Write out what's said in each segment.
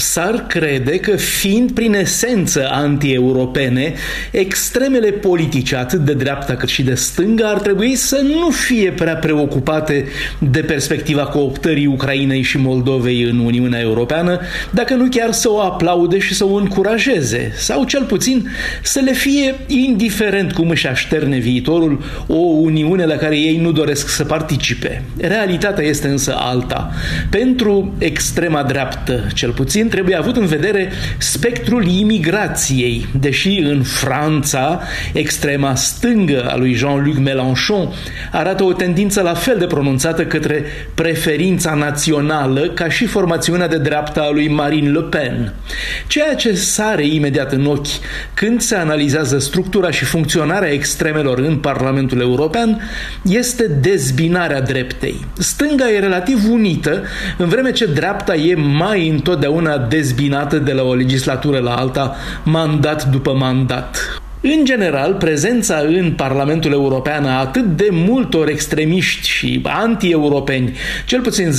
S-ar crede că, fiind prin esență anti-europene, extremele politice, atât de dreapta cât și de stânga, ar trebui să nu fie prea preocupate de perspectiva cooptării Ucrainei și Moldovei în Uniunea Europeană, dacă nu chiar să o aplaude și să o încurajeze, sau cel puțin să le fie indiferent cum își așterne viitorul o Uniune la care ei nu doresc să participe. Realitatea este însă alta. Pentru extrema dreaptă, cel puțin, trebuie avut în vedere spectrul imigrației, deși în Franța, extrema stângă a lui Jean-Luc Mélenchon arată o tendință la fel de pronunțată către preferința națională ca și formațiunea de dreapta a lui Marine Le Pen. Ceea ce sare imediat în ochi când se analizează structura și funcționarea extremelor în Parlamentul European este dezbinarea dreptei. Stânga e relativ unită, în vreme ce dreapta e mai întotdeauna dezbinată de la o legislatură la alta, mandat după mandat. În general, prezența în Parlamentul European a atât de multor extremiști și anti-europeni, cel puțin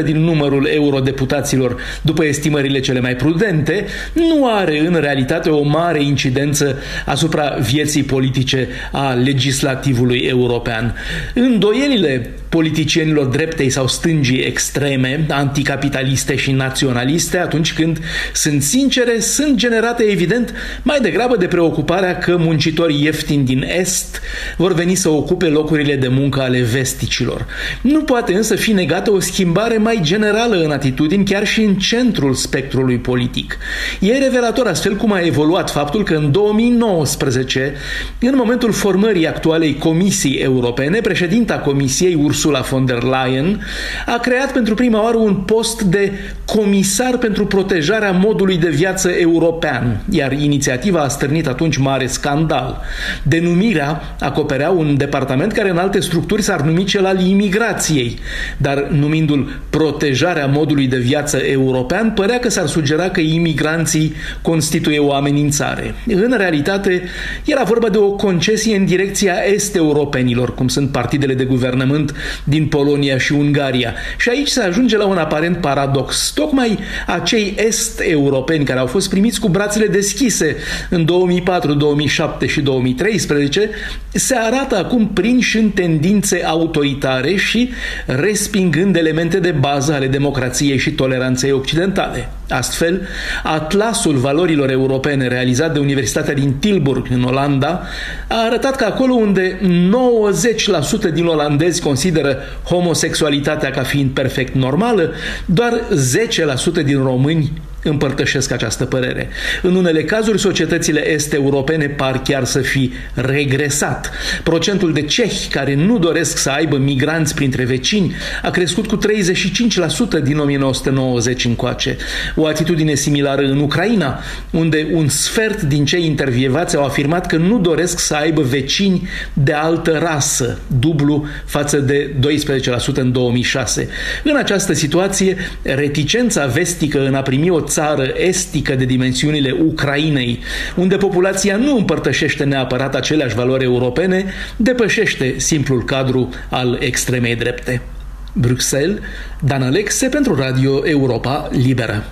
10% din numărul eurodeputaților, după estimările cele mai prudente, nu are în realitate o mare incidență asupra vieții politice a legislativului european. Îndoielile politicienilor dreptei sau stângii extreme, anticapitaliste și naționaliste, atunci când sunt sincere, sunt generate evident mai degrabă de preocuparea că muncitorii ieftini din Est vor veni să ocupe locurile de muncă ale vesticilor. Nu poate însă fi negată o schimbare mai generală în atitudini, chiar și în centrul spectrului politic. E revelator astfel cum a evoluat faptul că în 2019, în momentul formării actualei Comisii Europene, președinta Comisiei Ursula Ursula von der Leyen, a creat pentru prima oară un post de comisar pentru protejarea modului de viață european, iar inițiativa a stârnit atunci mare scandal. Denumirea acoperea un departament care în alte structuri s-ar numi cel al imigrației, dar numindu-l protejarea modului de viață european, părea că s-ar sugera că imigranții constituie o amenințare. În realitate, era vorba de o concesie în direcția est-europenilor, cum sunt partidele de guvernământ din Polonia și Ungaria. Și aici se ajunge la un aparent paradox. Tocmai acei est-europeni care au fost primiți cu brațele deschise în 2004, 2007 și 2013 se arată acum prinși în tendințe autoritare și respingând elemente de bază ale democrației și toleranței occidentale. Astfel, Atlasul Valorilor Europene realizat de Universitatea din Tilburg în Olanda a arătat că acolo unde 90% din olandezi consideră homosexualitatea ca fiind perfect normală, doar 10% din români împărtășesc această părere. În unele cazuri, societățile est-europene par chiar să fi regresat. Procentul de cehi care nu doresc să aibă migranți printre vecini a crescut cu 35% din 1990 încoace. O atitudine similară în Ucraina, unde un sfert din cei intervievați au afirmat că nu doresc să aibă vecini de altă rasă, dublu față de 12% în 2006. În această situație, reticența vestică în a primi o țară estică de dimensiunile Ucrainei, unde populația nu împărtășește neapărat aceleași valori europene, depășește simplul cadru al extremei drepte. Bruxelles, Dan Alexe pentru Radio Europa Liberă.